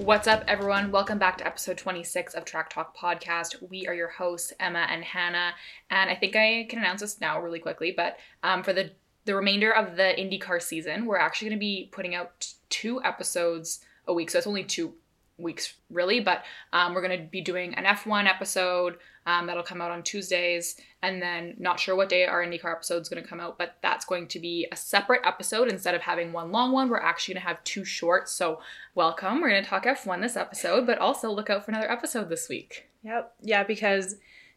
What's up, everyone? Welcome back to episode 26 of Track Talk Podcast. We are your hosts, Emma and Hannah. And I think I can announce this now really quickly, but um, for the, the remainder of the IndyCar season, we're actually going to be putting out t- two episodes a week. So it's only two weeks, really, but um, we're going to be doing an F1 episode um, that'll come out on Tuesdays. And then, not sure what day our IndyCar episode is going to come out, but that's going to be a separate episode. Instead of having one long one, we're actually going to have two short. So, welcome. We're going to talk F1 this episode, but also look out for another episode this week. Yep. Yeah, because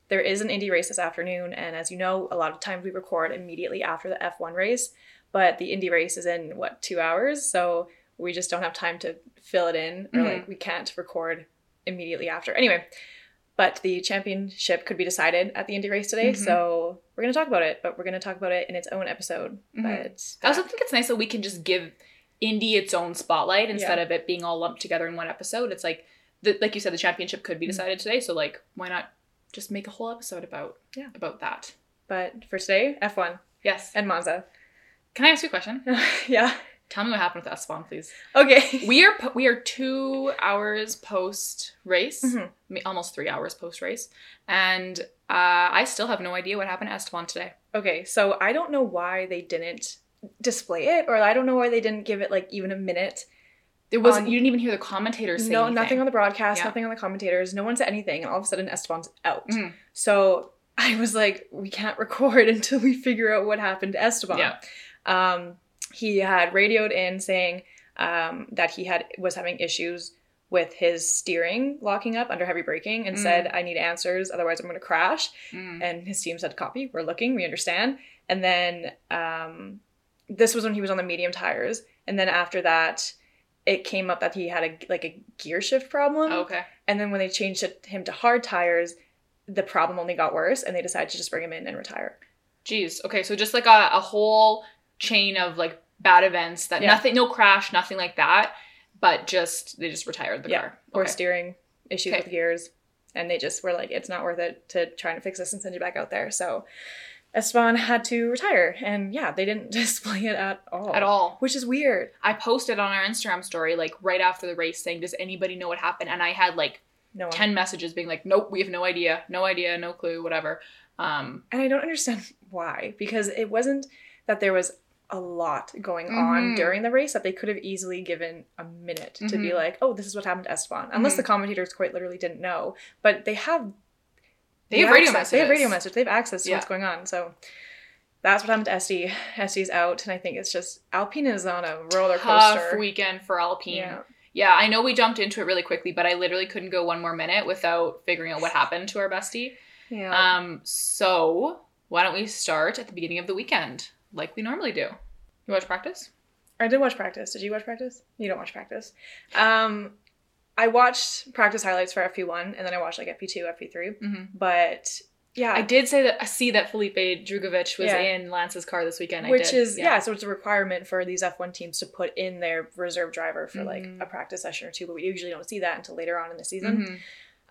there is an Indy race this afternoon, and as you know, a lot of times we record immediately after the F1 race, but the Indy race is in what two hours, so we just don't have time to fill it in, or Mhm. like we can't record immediately after. Anyway, but the championship could be decided at the Indy race today, Mhm. so we're gonna talk about it, but we're gonna talk about it in its own episode. Mhm. But I also think it's nice that we can just give Indy its own spotlight instead Yeah. of it being all lumped together in one episode. It's like, the, like you said, the championship could be Mhm. decided today. So, like, why not just make a whole episode about Yeah. about that? but for today, F1 Yes. and Monza. Can I ask you a question? yeah. Tell me what happened with Esteban, please. Okay. We are po- we are two hours post race, Mhm. almost three hours post race, and uh, I still have no idea what happened to Esteban today. Okay, so I don't know why they didn't display it, or I don't know why they didn't give it like even a minute. There wasn't. You didn't even hear the commentators say no, anything. nothing on the broadcast, Yeah. nothing on the commentators. No one said anything, and all of a sudden Esteban's out. Mhm. So I was like, we can't record until we figure out what happened to Esteban. Yeah. Um, he had radioed in saying um, that he had was having issues with his steering locking up under heavy braking, and Mm. said, "I need answers, otherwise I'm going to crash." Mm. and his team said copy we're looking we understand and then um, this was when he was on the medium tires and then after that it came up that he had a like a gear shift problem okay. and then when they changed it, him to hard tires the problem only got worse and they decided to just bring him in and retire Jeez. Okay, so just like a, a whole chain of like bad events that Yeah. nothing, no crash, nothing like that, but just they just retired the Yeah, car. or Okay. steering issues Okay. with gears and they just were like it's not worth it to try and fix this and send you back out there so Esteban had to retire and yeah they didn't display it at all At all. which is weird I posted on our Instagram story like right after the race saying, "Does anybody know what happened?" And I had like no one ten messages being like, "Nope, we have no idea, no idea, no clue, whatever." Um, And I don't understand why, because it wasn't that there was a lot going on Mhm. during the race that they could have easily given a minute to be Mhm. like, oh, this is what happened to Esteban. Unless the commentators quite literally didn't know. But they have they have radio access. messages. They have radio message. They have access to Yeah. what's going on. So that's what happened to Esty. Esty's out, and I think it's just Alpine is on a roller Tough coaster. weekend for Alpine. Yeah. Yeah, I know we jumped into it really quickly, but I literally couldn't go one more minute without figuring out what happened to our bestie. Yeah. Um, so why don't we start at the beginning of the weekend, like we normally do? You watch practice? I did watch practice. Did you watch practice? You don't watch practice. Um, I watched practice highlights for FP1, and then I watched like FP2, FP3. Mm-hmm. But yeah, I did say that I see that Felipe Drugovich was Yeah. in Lance's car this weekend. I which did, is yeah. so it's a requirement for these F1 teams to put in their reserve driver for like Mhm. a practice session or two, but we usually don't see that until later on in the season. Mhm.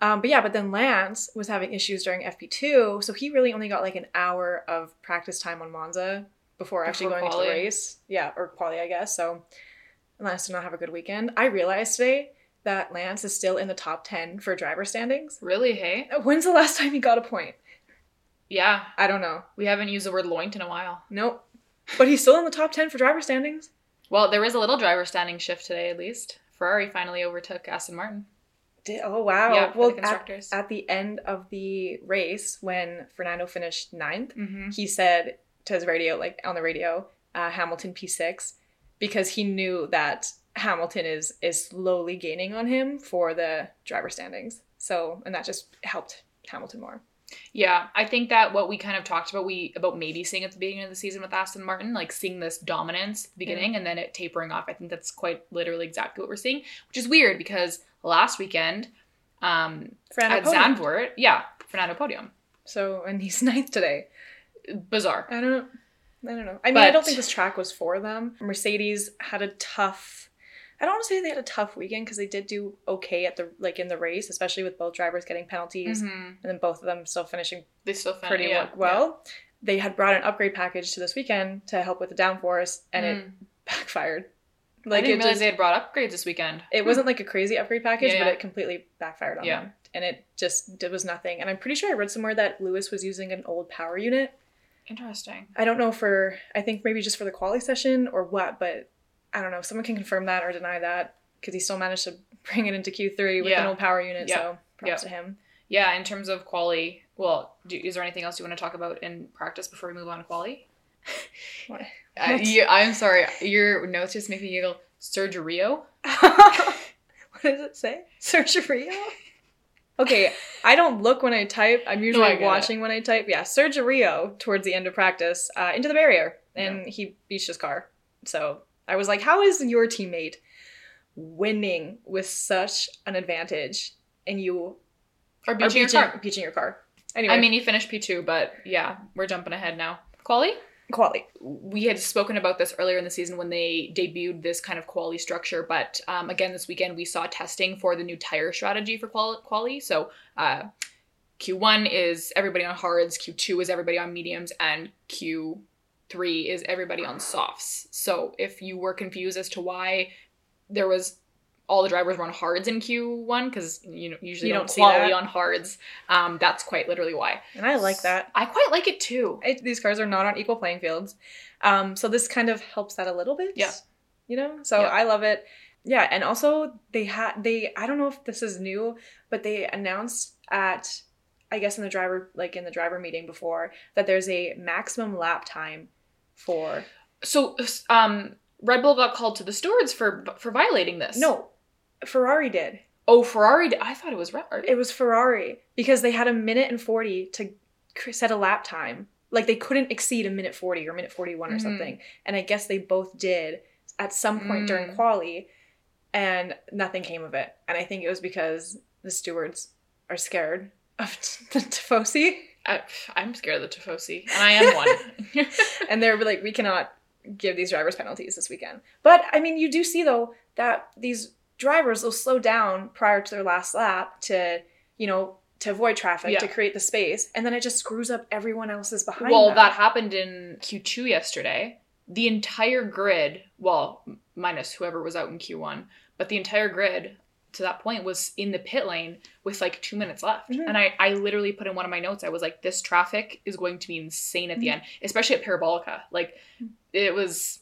Um, but yeah, but then Lance was having issues during FP2, so he really only got like an hour of practice time on Monza before actually Before going into the race. Yeah, or quali, I guess. So Lance did not have a good weekend. I realized today that Lance is still in the top 10 for driver standings. Really? Hey? When's the last time he got a point? Yeah, I don't know. we haven't used the word loint in a while. Nope. But he's still in the top 10 for driver standings. Well, there was a little driver standing shift today, at least. Ferrari finally overtook Aston Martin. Did, oh wow! Yeah, well, at, at the end of the race, when Fernando finished ninth, mm-hmm. he said to his radio, like on the radio, uh, Hamilton P six, because he knew that Hamilton is is slowly gaining on him for the driver standings. So, and that just helped Hamilton more. Yeah, I think that what we kind of talked about, we about maybe seeing at the beginning of the season with Aston Martin, like seeing this dominance at the beginning and then it tapering off. I think that's quite literally exactly what we're seeing, which is weird because last weekend, um, Fernando at podium. Zandvoort, yeah, Fernando podium, So, and he's ninth today. Bizarre. I don't know. I don't know. I mean, I don't think this track was for them. Mercedes had a tough. I don't want to say they had a tough weekend because they did do okay at the like in the race, especially with both drivers getting penalties Mhm. and then both of them still finishing They still fin- pretty yeah, well. They had brought an upgrade package to this weekend to help with the downforce, and yeah. it backfired. I didn't it realize just- they had brought upgrades this weekend. it wasn't like a crazy upgrade package, Yeah, but it completely backfired on Yeah. them. And it just it was nothing. And I'm pretty sure I read somewhere that Lewis was using an old power unit. Interesting. I don't know for I think maybe just for the quali session or what, but I don't know. if Someone can confirm that or deny that because he still managed to bring it into Q3 with Yeah. an old power unit. Yeah. So props Yeah. to him. Yeah, in terms of quali, well, do, is there anything else you want to talk about in practice before we move on to quali? What? Uh, you, I'm sorry, your notes just make me giggle. Sergio? what does it say? Sergio? Okay, I don't look when I type. I'm usually I get it. watching when I type. Yeah, Sergio Rio towards the end of practice uh, into the barrier, and he beached his car. So I was like, "How is your teammate winning with such an advantage, and you are beaching your car? beaching your car?" Anyway, I mean, he finished P2, but yeah, we're jumping ahead now. Quali? Quality. we had spoken about this earlier in the season when they debuted this kind of quali structure but um, again this weekend we saw testing for the new tire strategy for quali, quali. so uh, q1 is everybody on hards q2 is everybody on mediums and q3 is everybody on softs so if you were confused as to why there was all the drivers were on hards in q1 because you know usually You don't, don't see quali that. on hards um, that's quite literally why And I like that. i quite like it too I, these cars are not on equal playing fields. Um, so this kind of helps that a little bit. Yeah. You know? So Yeah. I love it. Yeah, and also they had they I don't know if this is new, but they announced at I guess in the driver like in the driver meeting before that there's a maximum lap time for So, um, Red Bull got called to the stewards for for violating this. No, Ferrari did. Oh, Ferrari. Did. I thought it was Red. It was Ferrari because they had a minute and 40 to set a lap time. Like they couldn't exceed a minute 40 or minute 41 or Mhm. something. And I guess they both did at some point during Mm. quali and nothing came of it. And I think it was because the stewards are scared of the Tifosi I, I'm scared of the Tifosi, and I am one. and they're like we cannot give these drivers penalties this weekend. But I mean, you do see though that these drivers will slow down prior to their last lap to, you know, to avoid traffic, Yeah. to create the space, and then it just screws up everyone else's behind. well, them. that happened in Q2 yesterday. The entire grid, well, minus whoever was out in Q1, but the entire grid to that point was in the pit lane with like two minutes left. Mhm. And I, I literally put in one of my notes, I was like, this traffic is going to be insane at the Mhm. end, especially at Parabolica. Like, it was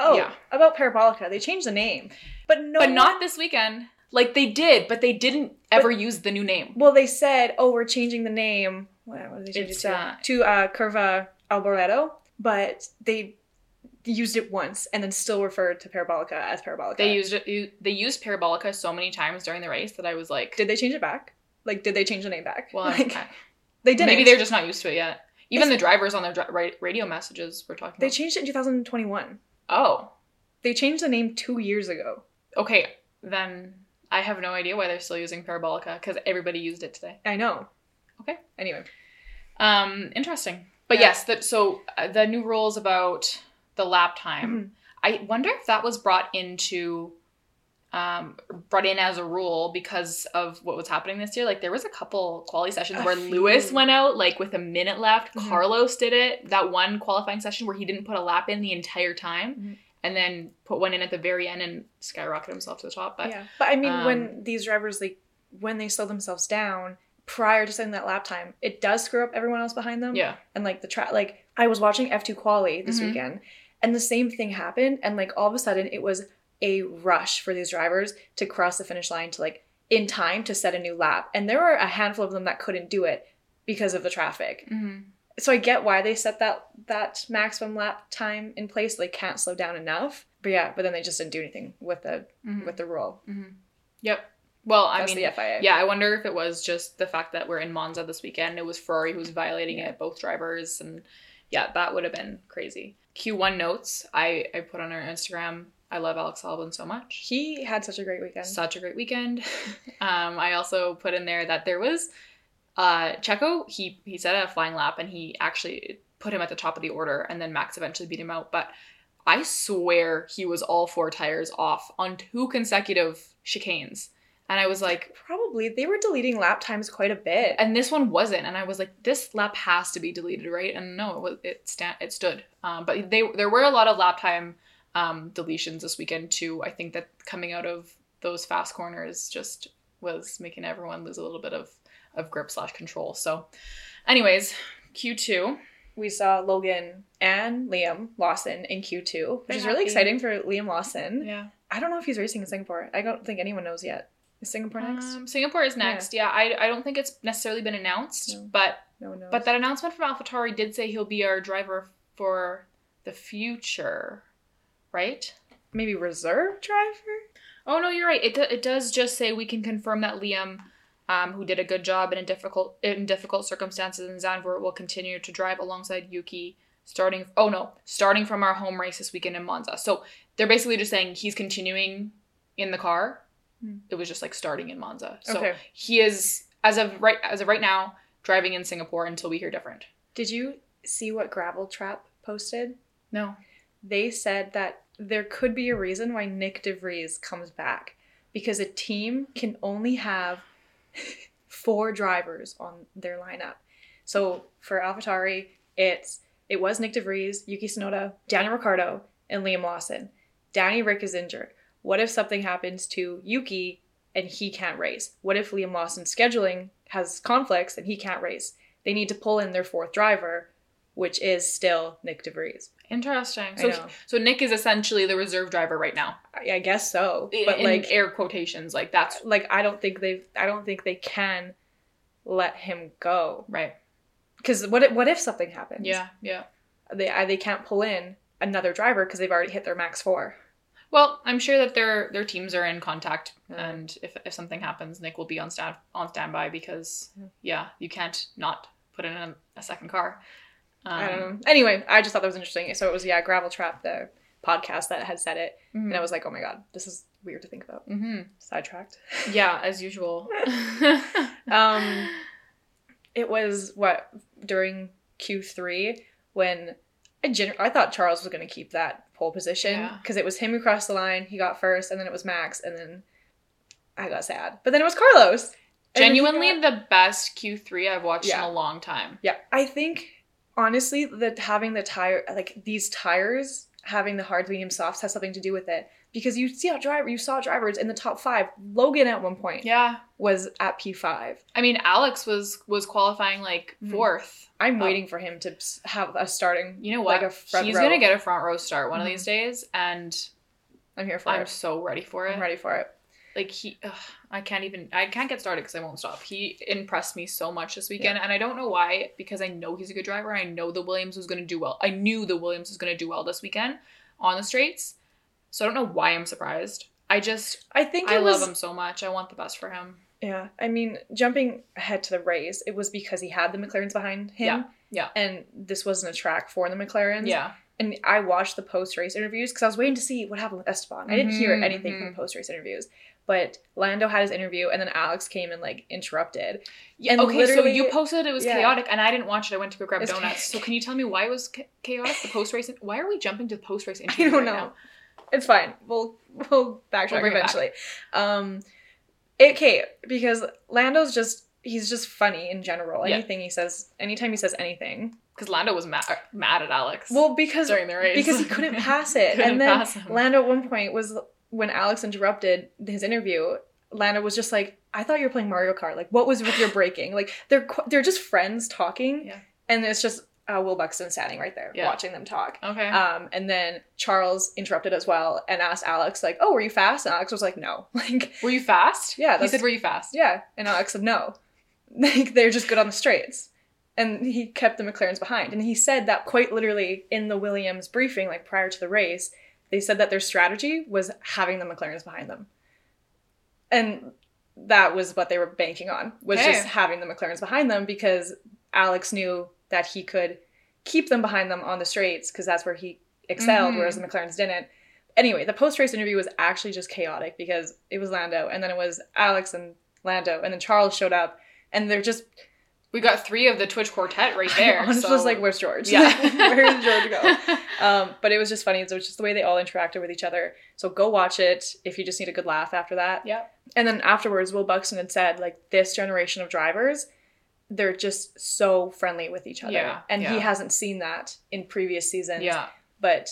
oh, yeah. about Parabolica, they changed the name, but no, but not this weekend. Like they did, but they didn't ever use the new name. Well, they said, oh, we're changing the name. What, what did they change It's, it to? uh, to uh, Curva Alboreto, but they used it once and then still referred to Parabolica as Parabolica. They used it. They used Parabolica so many times during the race that I was like, Did they change it back? Like, did they change the name back? well, like, I- they didn't. maybe they're just not used to it yet. Even It's- the drivers on their radio messages were talking. They About, changed it in 2021. Oh, They changed the name two years ago. okay. Then I have no idea why they're still using Parabolica because everybody used it today. I know. Okay. Anyway, Um, interesting. But Yeah. yes, that so uh, the new rules about the lap time. Mhm. I wonder if that was brought into um brought in as a rule because of what was happening this year. Like there was a couple quality sessions A where few. Lewis went out like with a minute left. Mhm. Carlos did it. That one qualifying session where he didn't put a lap in the entire time Mhm. and then put one in at the very end and skyrocketed himself to the top. But yeah. But I mean, um, when these drivers like when they slow themselves down prior to setting that lap time, it does screw up everyone else behind them. yeah. and like the track like i was watching f2 quali this Mhm. weekend and the same thing happened and like all of a sudden it was a rush for these drivers to cross the finish line to like in time to set a new lap and there were a handful of them that couldn't do it because of the traffic hmm so i get why they set that that maximum lap time in place they can't slow down enough but yeah but then they just didn't do anything with the hmm with the rule Yep. Well, I that's mean, the fia Yeah, I wonder if it was just the fact that we're in Monza this weekend. It was Ferrari who was violating Yeah. it, both drivers, and yeah, that would have been crazy. Q1 notes I I put on our Instagram. I love Alex Albon so much. he had such a great weekend Such a great weekend. um, I also put in there that there was uh Checo. He he set a flying lap and he actually put him at the top of the order, and then Max eventually beat him out. But I swear he was all four tires off on two consecutive chicanes, and I was like, probably they were deleting lap times quite a bit and this one wasn't and i was like this lap has to be deleted right and no it was it stand it stood um, but they there were a lot of lap time um, deletions this weekend too. I think that coming out of those fast corners just was making everyone lose a little bit of of grip slash control. So, anyways, Q two. We saw Logan and Liam Lawson in Q2, which is really exciting for Liam Lawson. Yeah. I don't know if he's racing in Singapore. I don't think anyone knows yet. Is Singapore next? Um, Singapore is next. Yeah, I, I don't think it's necessarily been announced, No. but no one knows. but that announcement from AlphaTauri did say he'll be our driver for the future, right? maybe reserve driver. Oh no, you're right. It do- it does just say we can confirm that Liam, um, who did a good job in a difficult in difficult circumstances in Zandvoort, will continue to drive alongside Yuki. Starting, oh no, starting from our home race this weekend in Monza. So they're basically just saying he's continuing in the car. Hmm. It was just like starting in Monza. So Okay. he is as of right as of right now driving in Singapore until we hear different. Did you see what Gravel Trap posted? No. They said that there could be a reason why Nyck de Vries comes back because a team can only have four drivers on their lineup. So for AlphaTauri, it's it was Nyck de Vries, Yuki Tsunoda, Daniel Ricciardo, and Liam Lawson. Danny Rick is injured. What if something happens to Yuki and he can't race? What if Liam Lawson's scheduling has conflicts and he can't race? They need to pull in their fourth driver, which is still Nick DeVries. Interesting. So so Nick is essentially the reserve driver right now. I, I guess so, but in like, air quotations, like that's like I don't think they've I don't think they can let him go right. because what if, what if something happens? Yeah, yeah. they I, they can't pull in another driver because they've already hit their max four. Well, I'm sure that their their teams are in contact, and if, if something happens, Nick will be on stand on standby because Yeah. yeah, you can't not put in a, a second car. Um, I don't know. Anyway, I just thought that was interesting. So it was yeah, Gravel Trap, the podcast that had said it, and I was like, oh my god, this is weird to think about. Mm-hmm. Sidetracked. Yeah, as usual. Um, it was what during Q three when I, gen- I thought Charles was going to keep that pole position Yeah. because it was him who crossed the line. He got first, and then it was Max, and then I got sad. But then it was Carlos. And then he Genuinely got- the best Q3 I've watched Yeah. in a long time. yeah. I think honestly the having the tire like these tires having the hard medium softs has something to do with it because you see how driver you saw drivers in the top five. Logan at one point Yeah. was at P five. I mean, Alex was was qualifying like Mhm. fourth. I'm Oh. waiting for him to have a starting. You know what? Like a front He's row. gonna get a front row start one of Mhm. these days, and I'm here for I'm it. so ready for it. I'm ready for it. like he ugh, i can't even i can't get started because i won't stop he impressed me so much this weekend and i don't know why because i know he's a good driver i know the williams was going to do well i knew the williams was going to do well this weekend on the straights so i don't know why i'm surprised i just I think i was, love him so much i want the best for him Yeah, I mean, jumping ahead to the race, it was because he had the McLarens behind him. Yeah, yeah. And this wasn't a track for the McLarens. yeah And I watched the post race interviews because I was waiting to see what happened with Esteban. I didn't hear Mhm, anything from the post race interviews. But Lando had his interview, and then Alex came and like interrupted. yeah And okay so you posted it was yeah. chaotic and i didn't watch it i went to go grab donuts so can you tell me why it was cha- chaotic the post race why are we jumping to the post race I interview don't right know. now? It's fine. We'll we'll backtrack We'll it back. eventually. Um, okay, because Lando's just he's just funny in general. Yeah. Anything he says, anytime he says anything. because lando was mad, mad at alex Well, because during the race because he couldn't pass it. Couldn't and then. Lando at one point was when Alex interrupted his interview. Lando was just like, "I thought you were playing Mario Kart. Like, what was with your braking? Like, they're qu- they're just friends talking, Yeah. and it's just uh, Will Buxton standing right there Yeah. watching them talk. okay Um, and then Charles interrupted as well and asked Alex like, "Oh, were you fast?" And Alex was like, "No." Like, Were you fast? Yeah, He said, "Were you fast?" yeah, and Alex said no. Like they're just good on the straights. And he kept the McLarens behind. And he said that quite literally in the Williams briefing, like prior to the race, they said that their strategy was having the McLarens behind them. And that was what they were banking on, was Okay. just having the McLarens behind them because Alex knew that he could keep them behind them on the straights because that's where he excelled, Mhm. whereas the McLarens didn't. Anyway, the post race interview was actually just chaotic because it was Lando, and then it was Alex and Lando, and then Charles showed up, and they're just. We got three of the Twitch quartet right there. I honestly so- was like, "Where's George? yeah, Where did George go?" Um, but it was just funny. So was just the way they all interacted with each other. So go watch it if you just need a good laugh after that. Yeah. And then afterwards, Will Buxton had said, like, this generation of drivers, they're just so friendly with each other. Yeah, And he hasn't seen that in previous seasons. yeah, But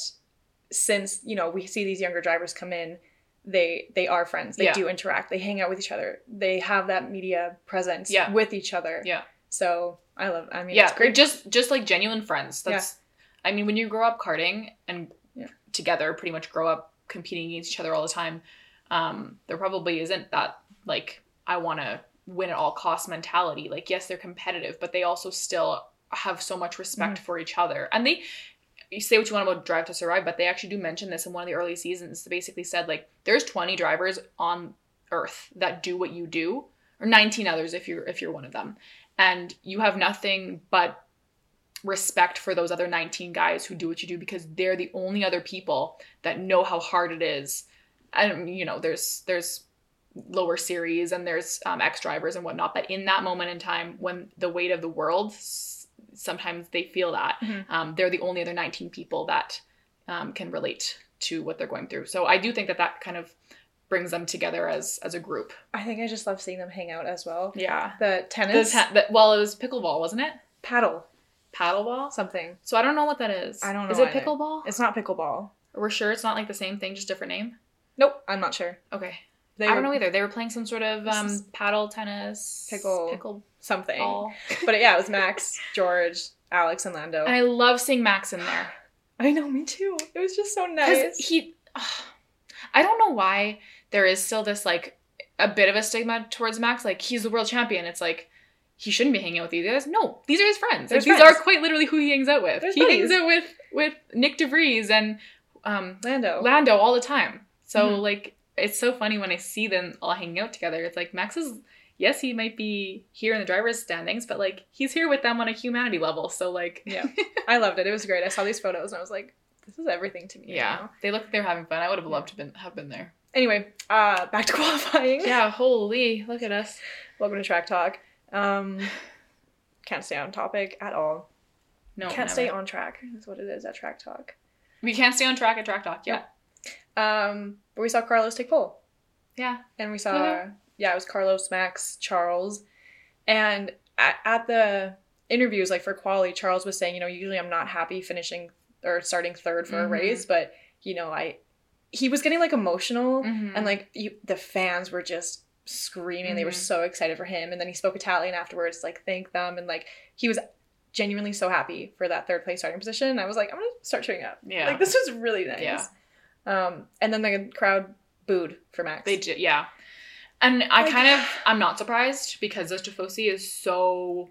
since you know we see these younger drivers come in, they they are friends. They Yeah. do interact. They hang out with each other. They have that media presence Yeah. with each other. Yeah. So I love. I mean, yeah, it's great. Just just like genuine friends. That's I mean, when you grow up karting and Yeah. together, pretty much grow up competing against each other all the time, um, there probably isn't that like I want to win at all cost mentality. Like, yes, they're competitive, but they also still have so much respect for each other. And they you say what you want about Drive to Survive, but they actually do mention this in one of the early seasons. They basically said like there's 20 drivers on Earth that do what you do, or 19 others if you're if you're one of them, and you have nothing but respect for those other 19 guys who do what you do because they're the only other people that know how hard it is. And you know, there's there's lower series and there's um, ex drivers and whatnot, but in that moment in time when the weight of the world, sometimes they feel that Mhm. um, they're the only other 19 people that um, can relate to what they're going through. So I do think that that kind of brings them together as as a group. I think I just love seeing them hang out as well. Yeah. The The tennis the, well, it was pickleball, wasn't it? paddle Paddleball. something. So I don't know what that is. I don't know. Is it either. pickleball? It's not pickleball. We're sure it's not like the same thing, just different name. Nope, I'm not sure. Okay. They I don't were know either. They were playing some sort of um, paddle tennis, Pickle- pickleball. something. But yeah, it was Max, George, Alex, and Lando. And I love seeing Max in there I know, me too. It was just so nice. he. I don't know why there is still this like a bit of a stigma towards Max. Like he's the world champion. It's like he shouldn't be hanging out with these guys. No, these are his friends. Like, these friends. are quite literally who he hangs out with. They're his he hangs out with with Nyck de Vries and um, Lando. Lando all the time. So Mhm. like it's so funny when I see them all hanging out together. It's like Max is yes, he might be here in the driver's standings, but like he's here with them on a humanity level. So like Yeah. I loved it. It was great. I saw these photos and I was like, this is everything to me. yeah, now. they look like they're having fun. I would have loved to been, have been there. Anyway, uh, back to qualifying. Yeah, holy, look at us. Welcome to Track Talk. Um, can't stay on topic at all. No, can't never. stay on track. That's what it is at Track Talk. We can't stay on track at track talk. Yeah, Um, but we saw Carlos take pole. yeah. and we saw Mhm. yeah it was carlos max charles and at, at the interviews like for quali charles was saying you know usually i'm not happy finishing or starting third for Mhm. a race but you know i he was getting like emotional Mhm. and like you, the fans were just screaming they were Mhm. so excited for him and then he spoke italian afterwards like thank them and like he was genuinely so happy for that third place starting position i was like i'm gonna start cheering up yeah. like this was really nice Yeah. um and then the crowd booed for max They did, yeah. And I Like- kind of, I'm not surprised because Tifosi so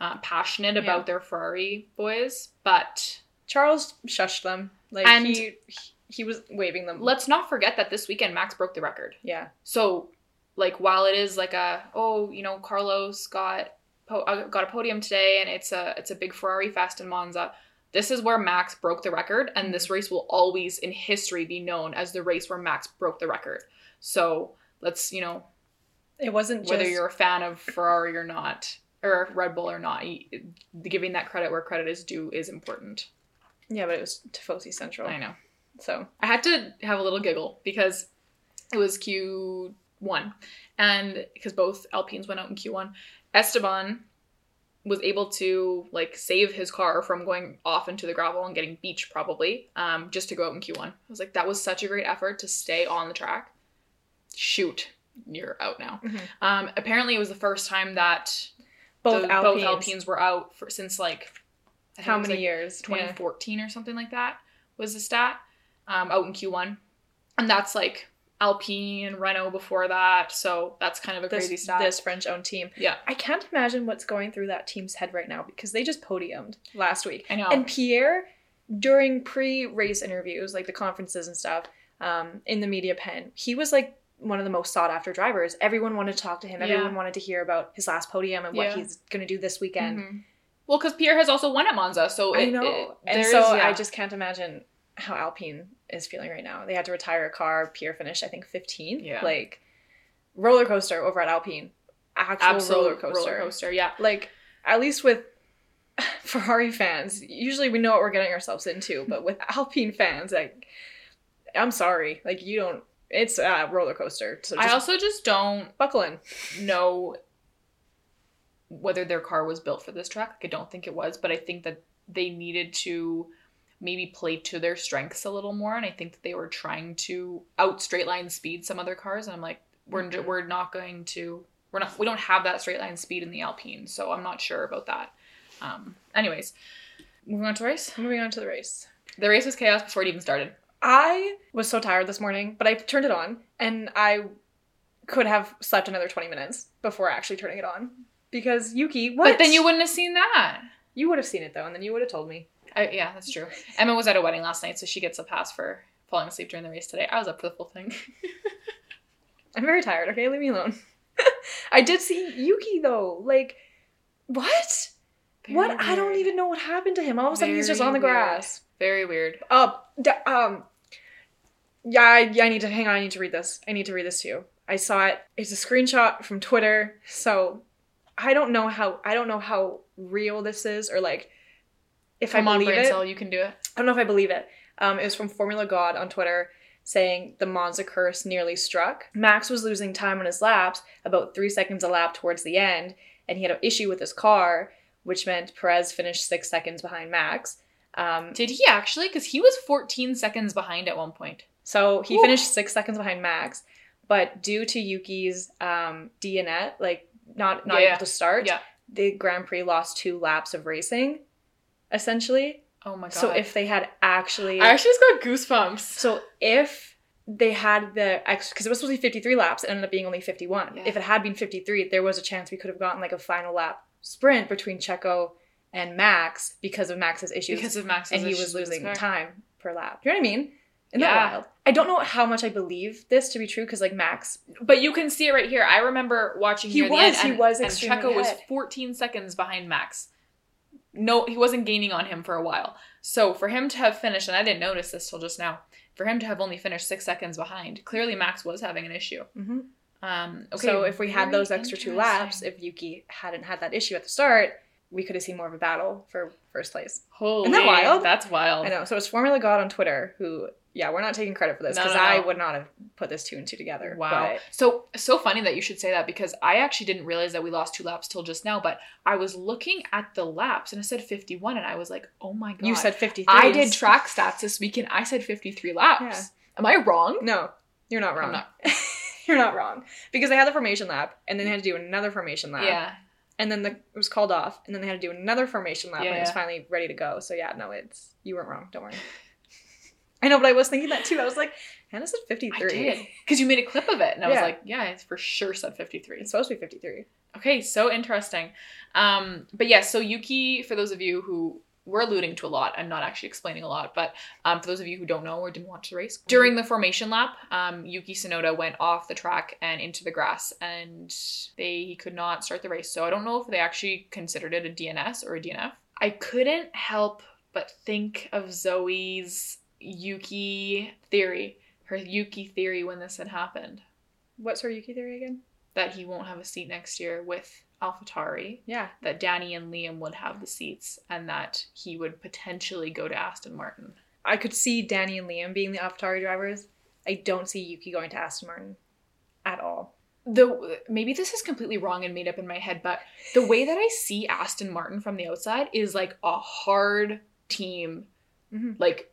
uh, passionate about Yeah. their Ferrari boys. But Charles shushed them. Like And- he he was waving them. let's not forget that this weekend Max broke the record. yeah. So, like, while it is like a, oh, you know, Carlos got po- uh, got a podium today, and it's a it's a big Ferrari fest in Monza. This is where Max broke the record, and this race will always in history be known as the race where Max broke the record. So let's, you know, It wasn't whether just you're a fan of Ferrari or not, or Red Bull or not, giving that credit where credit is due is important. Yeah, but it was Tifosi Central. I know. So I had to have a little giggle because it was Q1. And because both Alpines went out in Q1, Esteban was able to like save his car from going off into the gravel and getting beached probably um, just to go out in Q1. I was like, that was such a great effort to stay on the track. Shoot, you're out now. Mhm. Um, apparently, it was the first time that both the- Alpines. both Alpines were out for, since like How many like, years? Yeah. 2014 or something like that was the stat um, out in Q1. And that's like Alpine, Renault before that. So that's kind of a This, crazy stat. this French owned team. Yeah. I can't imagine what's going through that team's head right now because they just podiumed last week. I know. And Pierre, during pre race interviews, like the conferences and stuff, um, in the media pen, he was like one of the most sought after drivers. Everyone wanted to talk to him. Yeah. Everyone wanted to hear about his last podium and what Yeah. he's going to do this weekend. Mhm. Well, because Pierre has also won at Monza. So I it, know. it- and so yeah. I just can't imagine how Alpine is feeling right now. They had to retire a car. Pierre finished, I think, 15. Yeah. Like, roller coaster over at Alpine. Actual absolute roller coaster. Roller coaster, yeah. Like, at least with Ferrari fans, usually we know what we're getting ourselves into, but with Alpine fans, like, I'm sorry. Like, you don't. It's a roller coaster. So I also just don't buckle in. know whether their car was built for this track. Like, I don't think it was, but I think that they needed to maybe play to their strengths a little more. And I think that they were trying to out straight line speed some other cars. And I'm like, we're, Mhm. we're not going to, we're not, we don't have that straight line speed in the Alpine. So I'm not sure about that. Um, anyways, moving on to the race. Moving on to the race. The race was chaos before it even started. I was so tired this morning, but I turned it on and I could have slept another 20 minutes before actually turning it on. Because Yuki, what? But then you wouldn't have seen that. You would have seen it though, and then you would have told me. I, yeah, that's true. Emma was at a wedding last night, so she gets a pass for falling asleep during the race today. I was up for the full thing. I'm very tired, okay? Leave me alone. I did see Yuki though. Like, what? what? I don't even know what happened to him. All of a sudden, he's just on the weird. grass. Very weird. Uh, d- um, yeah, I, yeah, I need to hang on. I need to read this. I need to read this to you. I saw it. It's a screenshot from Twitter. So I don't know how I don't know how real this is or like if Come I on, believe brain it. cell, you can do it. I don't know if I believe it. Um, it was from Formula God on Twitter saying the Monza curse nearly struck. Max was losing time on his laps, about three seconds a lap towards the end, and he had an issue with his car, which meant Perez finished six seconds behind Max. Um, Did he actually? Because he was 14 seconds behind at one point. so he Whew. finished six seconds behind Max, but due to Yuki's um, DNF, like not not Yeah, able to start, yeah. the Grand Prix lost two laps of racing, essentially. Oh my god. So if they had actually I actually just got goosebumps. So if they had the X, because it was supposed to be 53 laps, it ended up being only 51. Yeah. If it had been 53, there was a chance we could have gotten like a final lap sprint between Checo and Max because of Max's issues. because of Max's and he issues was with his losing car. time per lap. You know what I mean? Isn't Yeah. that wild? I don't know how much I believe this to be true because like Max, But you can see it right here. I remember watching He was- end, he and, was and Checo was 14 seconds behind Max. No, he wasn't gaining on him for a while. So for him to have finished, and I didn't notice this till just now, for him to have only finished six seconds behind, clearly Max was having an issue. Um, okay, so if we had those extra two laps, if Yuki hadn't had that issue at the start, we could have seen more of a battle for first place. Holy, Isn't that wild? That's wild. I know. So it's Formula God on Twitter who, yeah, we're not taking credit for this because no, no. I would not have put this two and two together. Wow. So so funny that you should say that because I actually didn't realize that we lost two laps till just now, but I was looking at the laps and it said 51 and I was like, "Oh my god." You said 53. I did track stats this weekend. I said 53 laps. Yeah. Am I wrong? No, you're not wrong. Not. you're not wrong. Because they had the formation lap and then they had to do another formation lap. Yeah. And then the, it was called off and then they had to do another formation lap Yeah, when it was finally ready to go. So yeah, no, it's you weren't wrong. Don't worry. I know, but I was thinking that too. I was like, Hannah said 53. I did. Because you made a clip of it and I was like, yeah, it's for sure said 53. It's supposed to be 53. Okay, so interesting. Um, but yes, so Yuki, for those of you who we're alluding to a lot, I'm not actually explaining a lot, but um, for those of you who don't know or didn't watch the race, during the formation lap, um, Yuki Tsunoda went off the track and into the grass, and they he could not start the race. So I don't know if they actually considered it a DNS or a DNF. I couldn't help but think of Zoe's Yuki theory, her Yuki theory when this had happened, What's her Yuki theory again? that he won't have a seat next year with AlphaTauri Yeah. that Danny and Liam would have the seats and that he would potentially go to Aston Martin. I could see Danny and Liam being the AlphaTauri drivers. I don't see Yuki going to Aston Martin at all. The maybe this is completely wrong and made up in my head, but the way that I see Aston Martin from the outside is like a hard team. Mhm. Like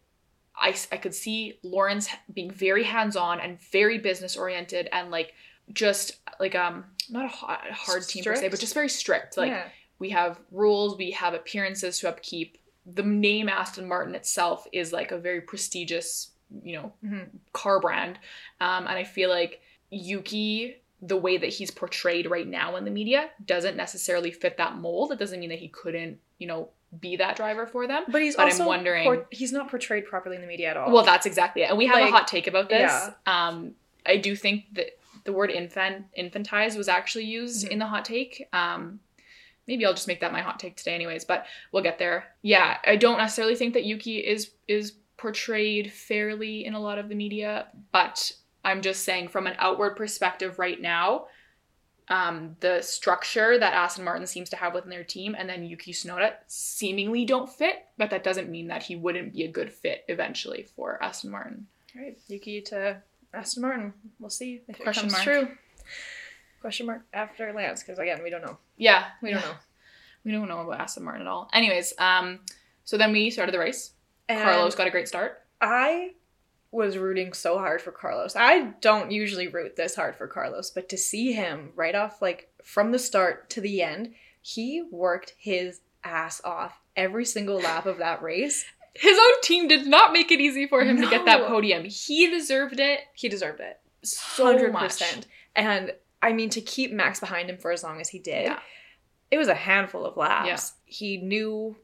I I could see Lawrence being very hands-on and very business oriented and like just like um not a hard, hard team per se, but just very strict. Like yeah. we have rules, we have appearances to upkeep. The name Aston Martin itself is like a very prestigious, you know, Mhm. car brand. Um, and I feel like Yuki, the way that he's portrayed right now in the media, doesn't necessarily fit that mold. It doesn't mean that he couldn't, you know, be that driver for them. But he's But I'm wondering- por- he's not portrayed properly in the media at all. Well, that's exactly it. And we have Like, a hot take about this. yeah. Um, I do think that the word infant infantized was actually used Mhm. in the hot take. Um, maybe I'll just make that my hot take today, anyways. But we'll get there. Yeah, I don't necessarily think that Yuki is is portrayed fairly in a lot of the media, but I'm just saying from an outward perspective right now. Um, the structure that Aston Martin seems to have within their team and then Yuki Tsunoda seemingly don't fit, but that doesn't mean that he wouldn't be a good fit eventually for Aston Martin. All right, Yuki to Aston Martin. We'll see if Question it comes mark. true. Question mark after Lance, because again, we don't know. Yeah, We don't know. We don't know about Aston Martin at all. Anyways, um, so then we started the race, And Carlos got a great start. I was rooting so hard for Carlos. I don't usually root this hard for Carlos, but to see him right off, like from the start to the end, he worked his ass off every single lap of that race. His own team did not make it easy for him to get that podium. He deserved it He deserved it. so 100%. much. And I mean, to keep Max behind him for as long as he did, Yeah. it was a handful of laps. He knew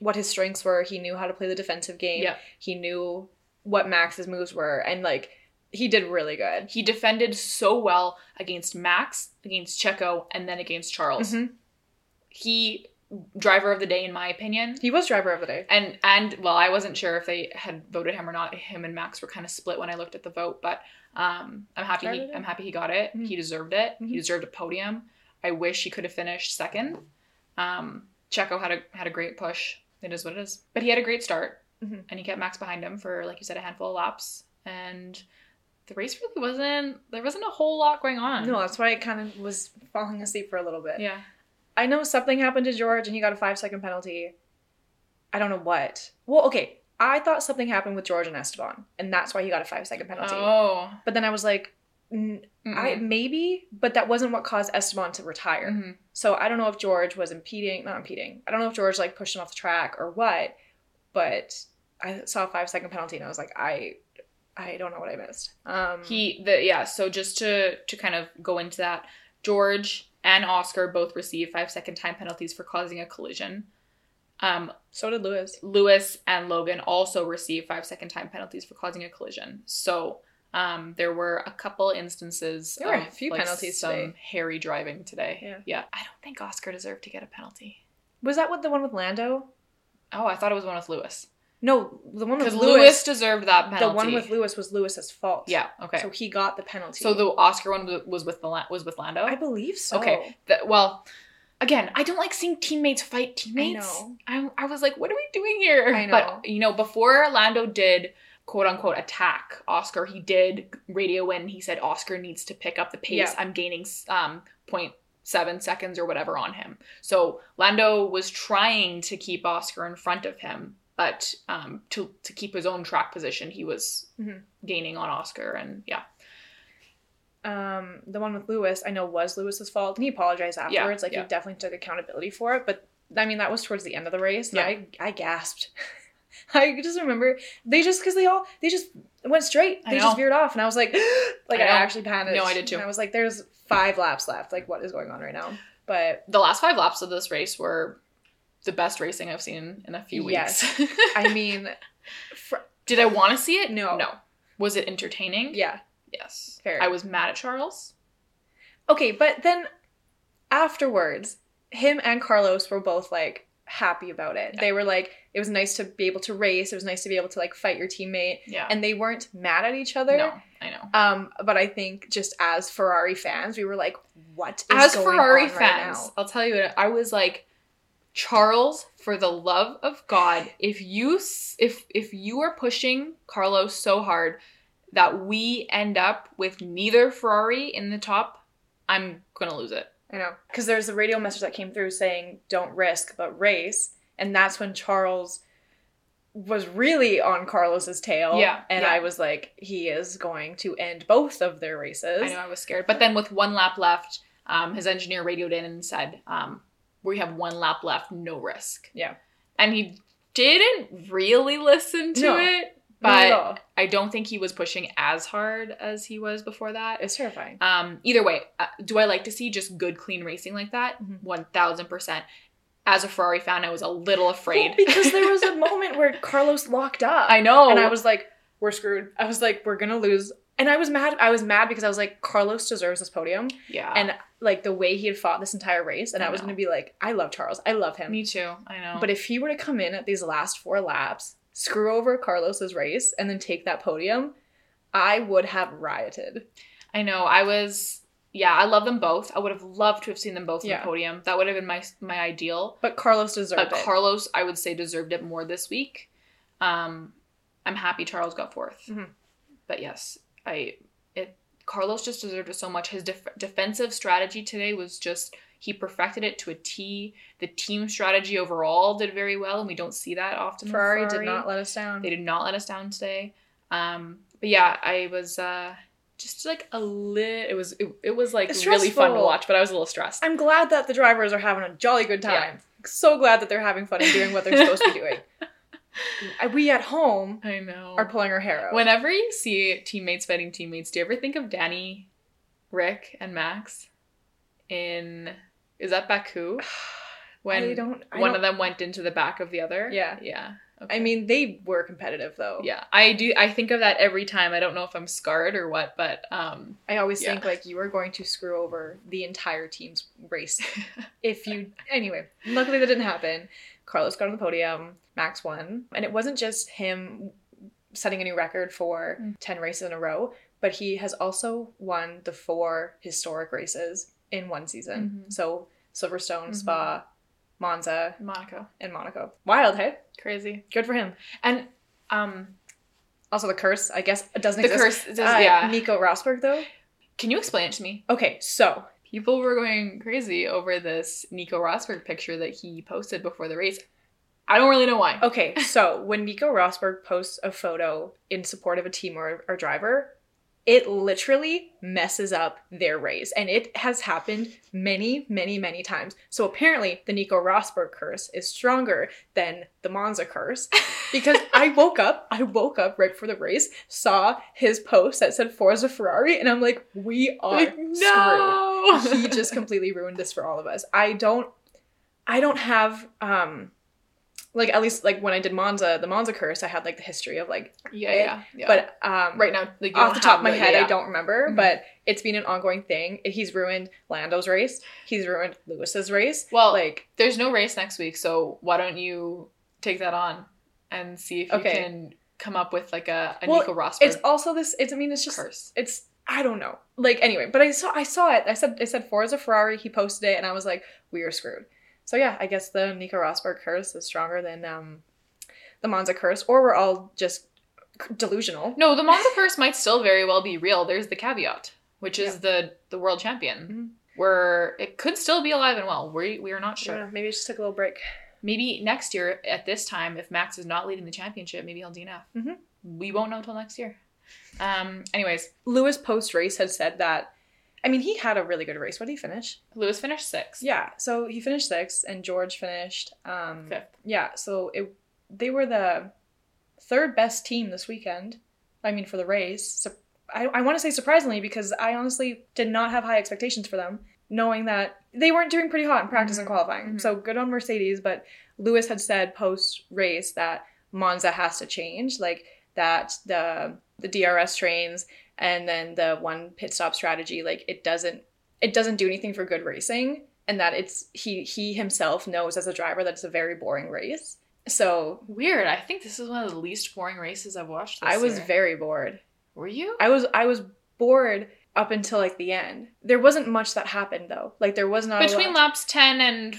what his strengths were, he knew how to play the defensive game, Yeah. he knew what Max's moves were, and like, he did really good. He defended so well against Max, against Checo, and then against Charles. Mhm. He driver of the day in my opinion. He was driver of the day. And and well, I wasn't sure if they had voted him or not. Him and Max were kind of split when I looked at the vote, but um, I'm happy. Driver He, of the day. I'm happy he got it. Mhm. He deserved it. Mhm. He deserved a podium. I wish he could have finished second. Um, Checo had a had a great push. It is what it is. But he had a great start, Mhm. and he kept Max behind him for like you said a handful of laps. And the race really wasn't. There wasn't a whole lot going on. No, that's why I kind of was falling asleep for a little bit. Yeah. I know something happened to George and he got a five second penalty. I don't know what. Well, okay. I thought something happened with George and Esteban, and that's why he got a five second penalty. Oh. But then I was like, I maybe, but that wasn't what caused Esteban to retire. Mhm. So I don't know if George was impeding, not impeding. I don't know if George like pushed him off the track or what, but I saw a five second penalty and I was like, I, I don't know what I missed. Um, He the yeah, so just to to kind of go into that, George and Oscar both received five second time penalties for causing a collision. Um, so did Lewis. Lewis and Logan also received five second time penalties for causing a collision. So um, there were a couple instances There were a few like, penalties some today. hairy driving today. Yeah. yeah. I don't think Oscar deserved to get a penalty. Was that what the one with Lando? Oh, I thought it was one with Lewis No, the one with Lewis. Lewis, deserved that penalty. the one with Lewis was Lewis's fault. yeah, okay. So he got the penalty. So the Oscar one was- with the was with Lando. I believe so. Okay. Th- well, again, I don't like seeing teammates fight teammates. know. I, I was like, what are we doing here? I know. But, you know, before Lando did quote unquote attack Oscar, he did radio in. He said Oscar needs to pick up the pace. Yeah. I'm gaining um, 0.7 seconds or whatever on him. So Lando was trying to keep Oscar in front of him. But um, to, to keep his own track position, he was Mhm. gaining on Oscar. And yeah. Um, the one with Lewis, I know was Lewis's fault, and he apologized Yeah, afterwards. like yeah. he definitely took accountability for it. But I mean, that was towards the end of the race. Yeah. I I gasped. I just remember they just because they all they just went straight. They just veered off, and I was like, like I I, actually panicked. No, I did too. And I was like, there's five laps left. Like, what is going on right now? But the last five laps of this race were the best racing I've seen in a few weeks. Yes. I mean, fr- Did I want to see it? No. No. Was it entertaining? yeah. Yes. Fair. I was mad at Charles. Okay, but then afterwards, him and Carlos were both like happy about it. Yeah. They were like, it was nice to be able to race. It was nice to be able to like fight your teammate, Yeah. and they weren't mad at each other. no, I know. Um, but I think just as Ferrari fans, we were like, what is As going Ferrari right fans, now? I'll tell you, what, I was like, Charles, for the love of God, if you if if you are pushing Carlos so hard that we end up with neither Ferrari in the top, I'm gonna lose it. I know. Because there's a radio message that came through saying, don't risk, but race. And that's when Charles was really on Carlos's tail. Yeah, And yeah. I was like, he is going to end both of their races. I know I was scared. But then with one lap left, um, his engineer radioed in and said, um, "We have one lap left, no risk." Yeah. And he didn't really listen to No, it, but. I don't think he was pushing as hard as he was before that. It's terrifying. Um, either way, uh, do I like to see just good, clean racing like that? Mhm. One thousand percent. As a Ferrari fan, I was a little afraid Well, because there was a moment where Carlos locked up. I know, And I was like, we're screwed. I was like, we're gonna lose. And I was mad. I was mad because I was like, Carlos deserves this podium. yeah, And like the way he had fought this entire race. And I I, was gonna be like, I love Charles. I love him. me too. I know, But if he were to come in at these last four laps, screw over Carlos's race, and then take that podium, I would have rioted. I know. I was. Yeah, I love them both. I would have loved to have seen them both on Yeah. the podium. That would have been my my ideal. But Carlos deserved But it. Carlos, I would say, deserved it more this week. Um, I'm happy Charles got 4th Mhm. But yes, I it Carlos just deserved it so much. His def- defensive strategy today was just He perfected it to a T. The team strategy overall did very well, and we don't see that often. with Ferrari, did not let us down. They did not let us down today. Um, but yeah, I was uh, just like a lit. It was it, it was like It's really fun to watch, but I was a little stressed. I'm glad that the drivers are having a jolly good time. Yeah. So glad that they're having fun and doing what they're supposed to be doing. We at home I know. are pulling our hair out. Whenever you see teammates fighting teammates, do you ever think of Danny, Ric, and Max in is that Baku? When I don't. I one don't- of them went into the back of the other? Yeah. Yeah. I mean, they were competitive though. yeah. I do I think of that every time. I don't know if I'm scarred or what, but um I always Yeah. think like you are going to screw over the entire team's race if you. Anyway, luckily that didn't happen. Carlos got on the podium. Max won, and it wasn't just him setting a new record for Mm. ten races in a row, but he has also won the four historic races in one season. Mhm. So Silverstone, Mhm. Spa, Monza, Monaco. and Monaco. Wild, hey? Crazy. Good for him. And um Also, the curse, I guess, it doesn't the exist. curse does, Uh, yeah. Nico Rosberg, though. Can you explain it to me? Okay, so People were going crazy over this Nico Rosberg picture that he posted before the race. I don't really know why. Okay, so when Nico Rosberg posts a photo in support of a team or, or driver, it literally messes up their race. And it has happened many, many, many times. So apparently, the Nico Rosberg curse is stronger than the Monza curse. Because I woke up, I woke up right before the race, saw his post that said Forza Ferrari, and I'm like, we are Like, no. screwed. he just completely ruined this for all of us. I don't I don't have um like at least like when I did Monza, the Monza curse, I had like the history of like yeah, yeah, yeah. but um right now, like, off the top of my head yeah, I don't remember, Mhm. but it's been an ongoing thing. He's ruined Lando's race. He's ruined Lewis's race. Well, like there's no race next week, so why don't you take that on and see if you can come up with like a, a Well, Nico Rosberg it's also this it's I mean it's just curse. it's I don't know. Like anyway, but I saw I saw it. I said I said Forza Ferrari. He posted it, and I was like, we are screwed. So yeah, I guess the Nico Rosberg curse is stronger than um the Monza curse, or we're all just delusional. No, the Monza curse might still very well be real. There's the caveat, which is the the world champion, Mhm. where it could still be alive and well. We we are not sure. Sure. Maybe just take a little break. Maybe next year at this time, if Max is not leading the championship, maybe he'll DNF. Mhm. We won't know until next year. Um. Anyways, Lewis post race had said that. I mean, he had a really good race. What did he finish? Lewis finished sixth. Yeah, so he finished sixth, and George finished um, Fifth. Yeah, so it they were the third best team this weekend. I mean, for the race. So I, I want to say surprisingly because I honestly did not have high expectations for them, knowing that they weren't doing pretty hot in practice and Mhm. qualifying. Mhm. So good on Mercedes, but Lewis had said post race that Monza has to change, like that the the DRS trains and then the one pit stop strategy, like it doesn't it doesn't do anything for good racing, and that it's he he himself knows as a driver that it's a very boring race. So Weird. I think this is one of the least boring races I've watched. This I was year. very bored. Were you? I was I was bored up until like the end. There wasn't much that happened though. Like there was not Between laps ten and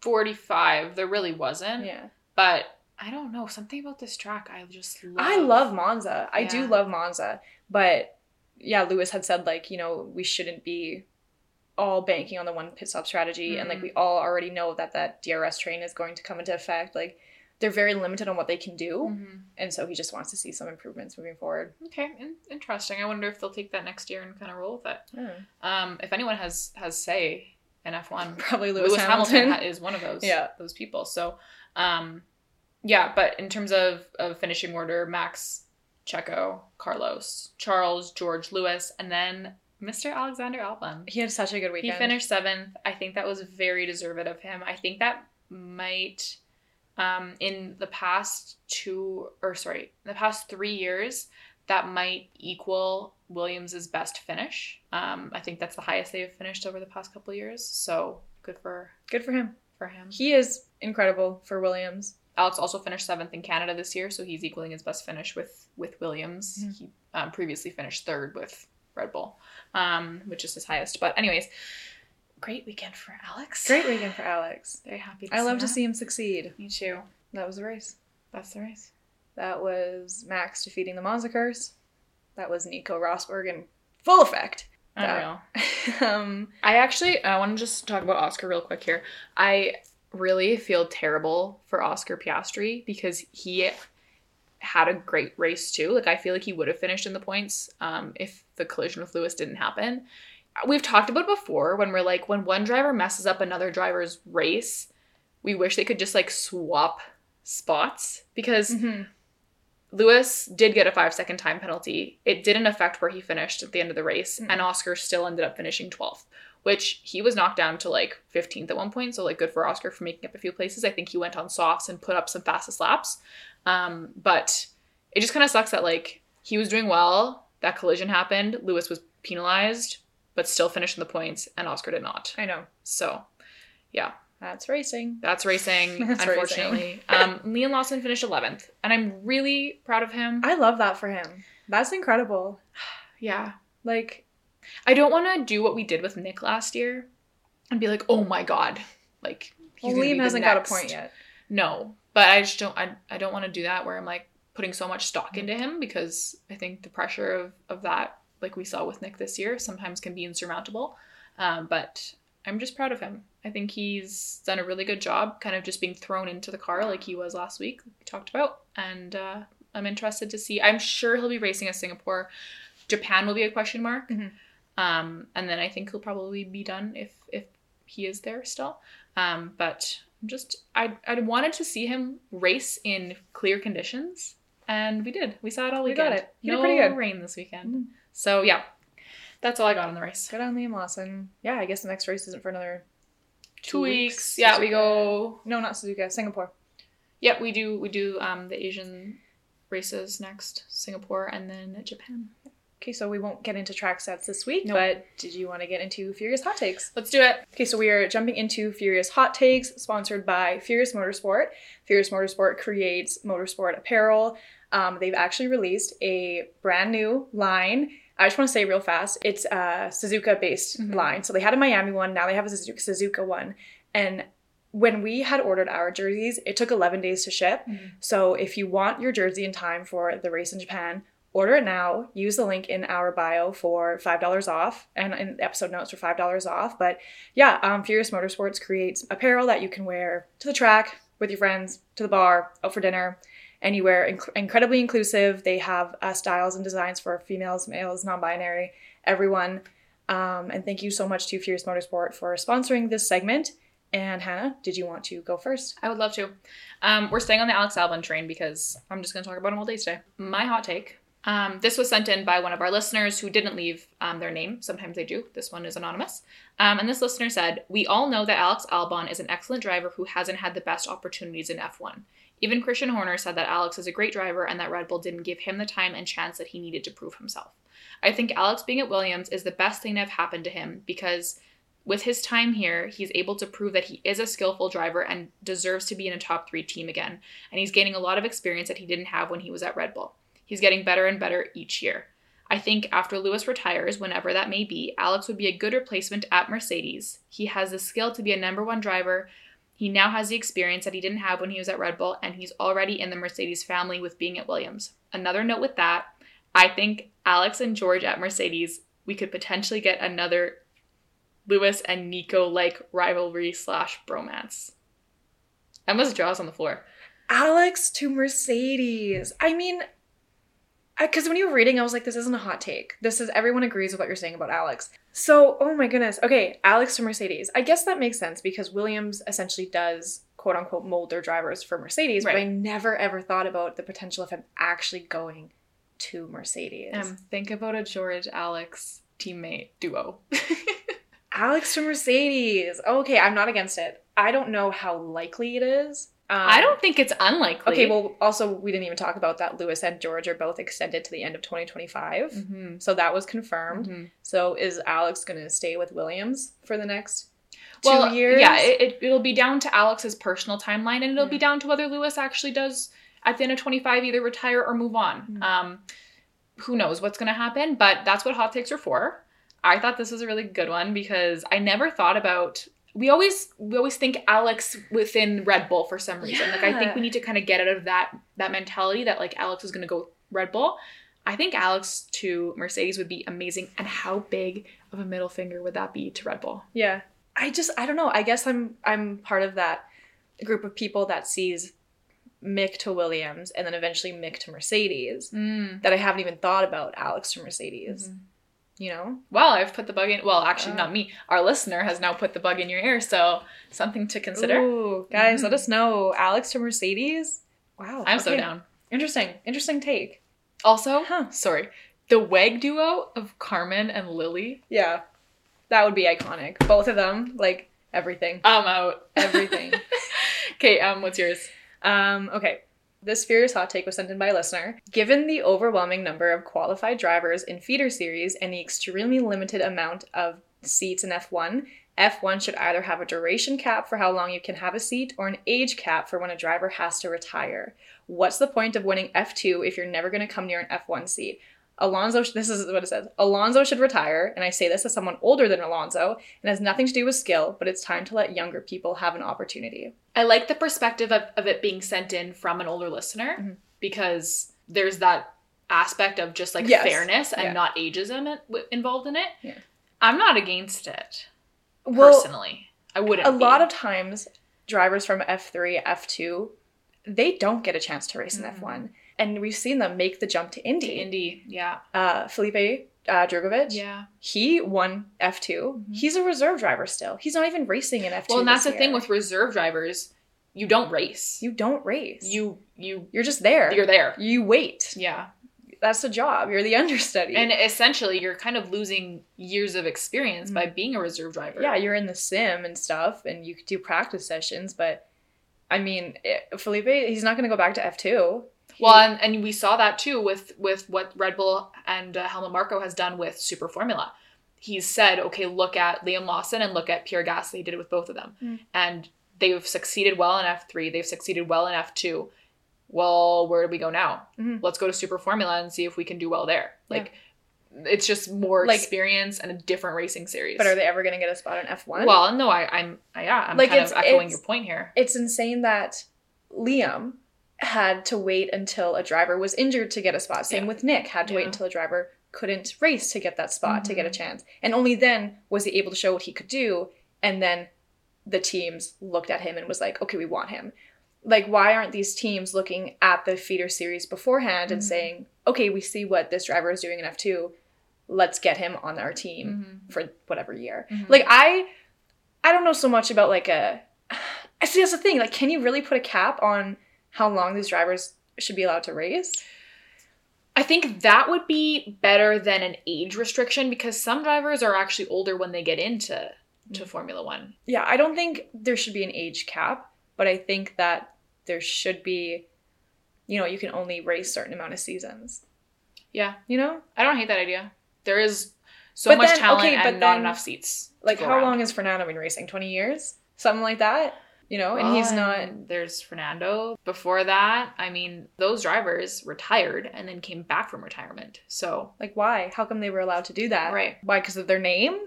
forty-five, there really wasn't. Yeah. But I don't know something about this track. I just love. I love Monza. I do love Monza, but yeah, Lewis had said like, you know, we shouldn't be all banking on the one pit stop strategy and like we all already know that that DRS train is going to come into effect. Like they're very limited on what they can do, Mhm. and so he just wants to see some improvements moving forward. Okay, in- interesting. I wonder if they'll take that next year and kind of roll with it. Yeah. Um, if anyone has has say in F one, Probably Lewis, Lewis, Hamilton. Hamilton, is one of those. Yeah. those people. So, um, yeah. But in terms of of finishing order, Max, Checo, Carlos, Charles, George, Lewis, and then Mr. Alexander Albon. He had such a good weekend. He finished seventh. I think that was very deserved of him. I think that might, um, in the past two or sorry, in the past three years, that might equal Williams's best finish. Um, I think that's the highest they've finished over the past couple of years. So good for Good for him. for him. He is incredible for Williams. Alex also finished seventh in Canada this year, so he's equaling his best finish with with Williams. Mhm. He um, previously finished third with Red Bull, um, which is his highest. But anyways, great weekend for Alex. Great weekend for Alex. Very happy. To I love to see him succeed. Me too. That was the race. That's the race. That was Max defeating the Monza curse. That was Nico Rosberg in full effect. That- Unreal. um, I actually I want to just talk about Oscar real quick here. I really feel terrible for Oscar Piastri because he had a great race too. Like I feel like he would have finished in the points um, if the collision with Lewis didn't happen. We've talked about it before when we're like when one driver messes up another driver's race, we wish they could just like swap spots because mhm. Lewis did get a five second time penalty. It didn't affect where he finished at the end of the race, Mm. and Oscar still ended up finishing 12th, which he was knocked down to like 15th at one point. So, like, good for Oscar for making up a few places. I think he went on softs and put up some fastest laps. Um, but it just kind of sucks that, like, he was doing well. That collision happened. Lewis was penalized, but still finished in the points, and Oscar did not. I know So, yeah, that's racing. that's racing, That's unfortunately. um, Liam Lawson finished 11th, and I'm really proud of him. I love that for him. That's incredible. yeah. Like, I don't want to do what we did with Nick last year and be like, oh my god, like well, Liam hasn't got a point yet. No, but I just don't. I, I don't want to do that where I'm like putting so much stock into him because I think the pressure of of that, like we saw with Nick this year, sometimes can be insurmountable. Um, but I'm just proud of him. I think he's done a really good job, kind of just being thrown into the car like he was last week. We talked about, and uh, I'm interested to see. I'm sure he'll be racing at Singapore. Japan will be a question mark. Mhm. Um, and then I think he'll probably be done if if he is there still. Um, but just I I wanted to see him race in clear conditions, and we did. We saw it all weekend. We got it. He no pretty good. rain this weekend. Mhm. So yeah, that's all I got on the race. Good on Liam Lawson. Yeah, I guess the next race isn't for another Two weeks. Yeah, we go. No, not Suzuka. Singapore. Yep, we do. We do um the Asian races next, Singapore, and then Japan. Okay, so we won't get into track sets this week, Nope. but did you want to get into Furious Hot Takes? Let's do it. Okay, so we are jumping into Furious Hot Takes, sponsored by Furious Motorsport. Furious Motorsport creates motorsport apparel. Um, they've actually released a brand new line. I just want to say real fast, it's a Suzuka based Mhm. line. So they had a Miami one, now they have a Suzuka, Suzuka one. And when we had ordered our jerseys, it took 11 days to ship. Mhm. So if you want your jersey in time for the race in Japan, order it now. Use the link in our bio for $5 off and in episode notes for $5 off. But yeah, um, Furious Motorsports creates apparel that you can wear to the track with your friends, to the bar, out for dinner, anywhere. Inc- incredibly inclusive. They have uh, styles and designs for females, males, non binary, everyone. Um, and thank you so much to Furious Motorsport for sponsoring this segment. And Hannah, did you want to go first? I would love to. Um, we're staying on the Alex Albon train because I'm just going to talk about him all day today. My hot take. Um, this was sent in by one of our listeners who didn't leave um, their name. Sometimes they do. This one is anonymous. Um, and this listener said, We all know that Alex Albon is an excellent driver who hasn't had the best opportunities in F1. Even Christian Horner said that Alex is a great driver and that Red Bull didn't give him the time and chance that he needed to prove himself. I think Alex being at Williams is the best thing to have happened to him because with his time here, he's able to prove that he is a skillful driver and deserves to be in a top three team again. And he's gaining a lot of experience that he didn't have when he was at Red Bull. He's getting better and better each year. I think after Lewis retires, whenever that may be, Alex would be a good replacement at Mercedes. He has the skill to be a number one driver. He now has the experience that he didn't have when he was at Red Bull, and he's already in the Mercedes family with being at Williams. Another note with that, I think Alex and George at Mercedes, we could potentially get another Lewis and Nico like rivalry slash bromance. Emma's jaws on the floor. Alex to Mercedes. I mean, because when you were reading, I was like, this isn't a hot take. This is everyone agrees with what you're saying about Alex. So, oh my goodness. Okay, Alex to Mercedes. I guess that makes sense because Williams essentially does quote unquote mold their drivers for Mercedes, but I never ever thought about the potential of him actually going to Mercedes. Um, think about a George Alex teammate duo. Alex to Mercedes. Okay, I'm not against it. I don't know how likely it is. Um, I don't think it's unlikely. Okay, well, also, we didn't even talk about that. Lewis and George are both extended to the end of 2025. hmm So that was confirmed. hmm So is Alex going to stay with Williams for the next two Well, years? yeah, it, it, it'll be down to Alex's personal timeline, and it'll be down to whether Lewis actually does at the end of 25 either retire or move on. Mhm. Um, who knows what's going to happen? But that's what hot takes are for. I thought this was a really good one because I never thought about. We always we always think Alex within Red Bull for some reason. Like I think we need to kind of get out of that that mentality that like Alex is going to go Red Bull. I think Alex to Mercedes would be amazing. And how big of a middle finger would that be to Red Bull? Yeah. I just I don't know. I guess I'm I'm part of that group of people that sees Mick to Williams and then eventually Mick to Mercedes Mm. that I haven't even thought about Alex to Mercedes. Mhm. You know? Well, I've put the bug in. Well, actually, Uh. not me. Our listener has now put the bug in your ear, so something to consider. Ooh, guys, Mhm. let us know. Alex to Mercedes? Wow. I'm so down. Interesting. Interesting take. Also, Huh. sorry, the WEG duo of Carmen and Lily. Yeah. That would be iconic. Both of them, like everything. I'm out. Everything. okay, um, what's yours? Um, okay. This furious hot take was sent in by a listener. Given the overwhelming number of qualified drivers in feeder series and the extremely limited amount of seats in F1, F1 should either have a duration cap for how long you can have a seat or an age cap for when a driver has to retire. What's the point of winning F2 if you're never going to come near an F1 seat? Alonso, this is what it says. Alonso should retire, and I say this as someone older than Alonso, and has nothing to do with skill, but it's time to let younger people have an opportunity. I like the perspective of, of it being sent in from an older listener Mhm. because there's that aspect of just like Yes. fairness and Yeah. not ageism involved in it. Yeah. I'm not against it Well, personally. I wouldn't. a be. lot of times drivers from F3, F2, they don't get a chance to race in Mhm. F1. And we've seen them make the jump to Indy. Indy, yeah, Uh, Felipe uh, Drugovich, yeah. he won F2. Mhm. He's a reserve driver still. He's not even racing in F2. Well, and that's the thing with reserve drivers. You don't race. you don't race. you you you're just there. you're there. you wait. Yeah. That's the job. You're the understudy. And essentially, you're kind of losing years of experience by being a reserve driver. yeah, you're in the sim and stuff, and you do practice sessions, but. I mean, it, Felipe, he's not going to go back to F2. He- Well, and, and we saw that too with with what Red Bull and uh, Helmut Marko has done with Super Formula. He's said, okay, look at Liam Lawson and look at Pierre Gasly. He did it with both of them, Mm. and they've succeeded well in F three. They've succeeded well in F two. Well, where do we go now? Mhm. Let's go to Super Formula and see if we can do well there. Like, it's just more Like- experience and a different racing series. But are they ever going to get a spot in F1? Well, no, I, I'm I, yeah, I'm Like, kind of echoing your point here. it's insane that Liam had to wait until a driver was injured to get a spot. Same Yeah. with Nick, had to wait until a driver couldn't race to get that spot to get a Mhm. chance. And only then was he able to show what he could do. And then the teams looked at him and was like, okay, we want him. Like, why aren't these teams looking at the feeder series beforehand and Mhm. saying, okay, we see what this driver is doing in F2, let's get him on our team Mhm. for whatever year? Mhm. Like I I don't know so much about like a I see that's the thing. Like, can you really put a cap on how long these drivers should be allowed to race? I think that would be better than an age restriction because some drivers are actually older when they get into to Mm. Formula One. Yeah, I don't think there should be an age cap, but I think that there should be you know, you can only race certain amount of seasons. Yeah, You know? I don't hate that idea. There is so But much then- talent okay, and but not then, enough seats. Like how around. long has Fernando been racing? 20 years? Something like that? You know, and he's not and There's Fernando. Before that, I mean, those drivers retired and then came back from retirement. So like why? How come they were allowed to do that? Right. Why? Because of their name?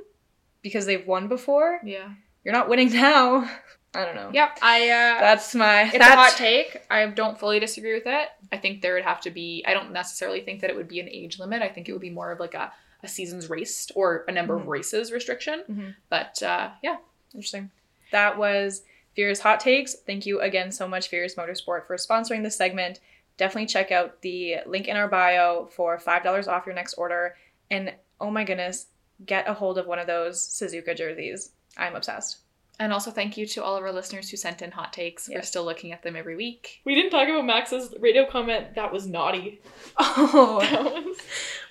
Because they've won before? yeah, You're not winning now. I don't know. yep. I uh, That's my It's a hot take. I don't fully disagree with it. I think there would have to be. I don't necessarily think that it would be an age limit. I think it would be more of like a, a seasons raced or a number Mhm. of races restriction. Mhm. But uh, yeah, Interesting. That was Furious Hot Takes. Thank you again so much, Furious Motorsport, for sponsoring this segment. Definitely check out the link in our bio for $5 off your next order. And oh my goodness, get a hold of one of those Suzuka jerseys. I'm obsessed. and also thank you to all of our listeners who sent in hot takes. We're still looking at them every week. We didn't talk about Max's radio comment. That was naughty. Oh, That was-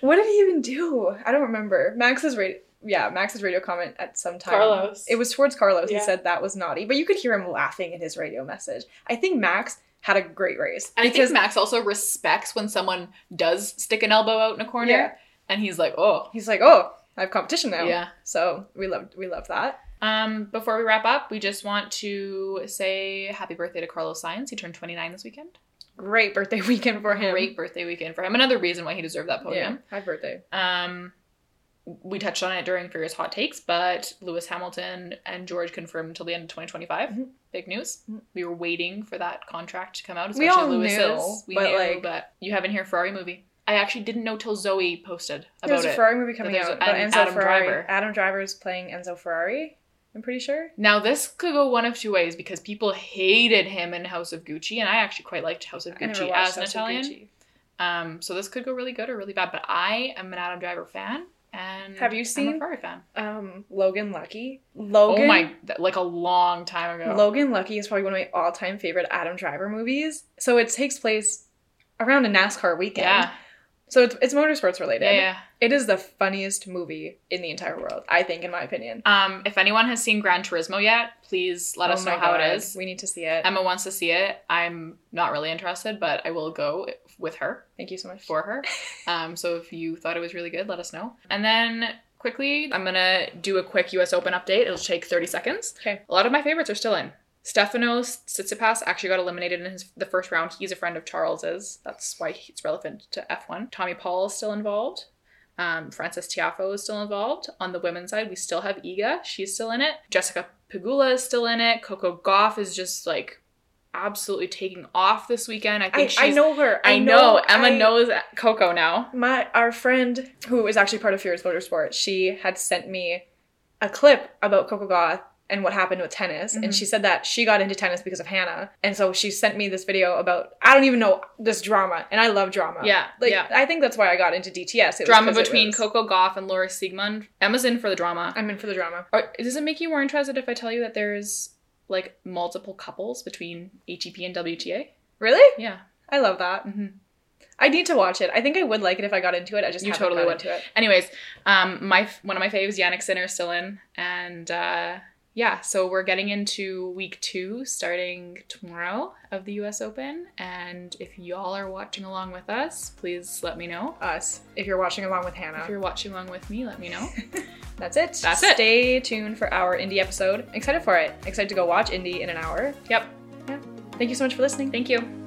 what did he even do? I don't remember. Max's radio, yeah, Max's radio comment at some time. Carlos. It was towards Carlos. Yeah. He said that was naughty, but you could hear him laughing in his radio message. I think Max had a great race And I think Max also respects when someone does stick an elbow out in a corner, Yeah. and he's like, "Oh, he's like, "Oh, I have competition now." yeah." So we loved we loved that. Um, before we wrap up, we just want to say happy birthday to Carlos Sainz. He turned 29 this weekend. Great birthday weekend for him. Great birthday weekend for him. Another reason why he deserved that podium. Yeah. Happy birthday. Um, we touched on it during Furious Hot Takes, but Lewis Hamilton and George confirmed until the end of 2025. Mhm. Big news. Mhm. We were waiting for that contract to come out, We especially all Lewis's. knew, we but, knew, like- but you haven't here Ferrari movie. I actually didn't know till Zoe posted about it. There's a. Ferrari movie coming out about and Enzo Adam Ferrari. Driver. Adam Driver's playing Enzo Ferrari. I'm pretty sure. Now this could go one of two ways because people hated him in House of Gucci, and I actually quite liked House of Gucci as an House of Italian. Gucci. Um, so this could go really good or really bad. But I am an Adam Driver fan, and Have you I'm a seen- Ferrari fan? Um, Logan Lucky. Logan. Oh my, like a long time ago. Logan Lucky is probably one of my all-time favorite Adam Driver movies. So it takes place around a NASCAR weekend. yeah, So it's, it's motorsports related. yeah, yeah. It is the funniest movie in the entire world, I think, in my opinion. Um, if anyone has seen Gran Turismo yet, please let Oh us know my how it is. We need to see it. Emma wants to see it. I'm not really interested, but I will go with her Thank you so much. for her. Um, so if you thought it was really good, let us know. And then quickly, I'm gonna do a quick US Open update. It'll take 30 seconds. Okay. A lot of my favorites are still in. Stefanos Tsitsipas actually got eliminated in his the first round. He's a friend of Charles's. That's why it's relevant to F1. Tommy Paul is still involved. Um, Frances Tiafoe is still involved. On the women's side, we still have Iga. She's still in it. Jessica Pegula is still in it. Coco Gauff is just like absolutely taking off this weekend. I I, think she's. I know her. I know. Emma I- knows Coco now. My our friend who is actually part of Furious Motorsport, she had sent me a clip about Coco Gauff and what happened with tennis, Mhm. and she said that she got into tennis because of Hannah, and so she sent me this video about I don't even know this drama, and I love drama. Yeah, like yeah. I think that's why I got into DTS. It was Drama between was- Coco Gauff and Laura Siegemund. Emma's in for the drama. I'm in for the drama. Or, does it make you more interested if I tell you that there's like multiple couples between ATP and WTA? Really? Yeah. I love that. hmm I need to watch it. I think I would like it if I got into it. I just You totally would. into it. Anyways, um, my one of my faves, Jannik Sinner, is still in, and uh, yeah, so we're getting into week two, starting tomorrow of the U.S. Open, and if y'all are watching along with us, please let me know. Us, if you're watching along with Hannah. If you're watching along with me, let me know. That's it. That's it. Stay tuned for our Indy episode. Excited for it. Excited to go watch Indy in an hour. yep. Yeah. Thank you so much for listening. Thank you.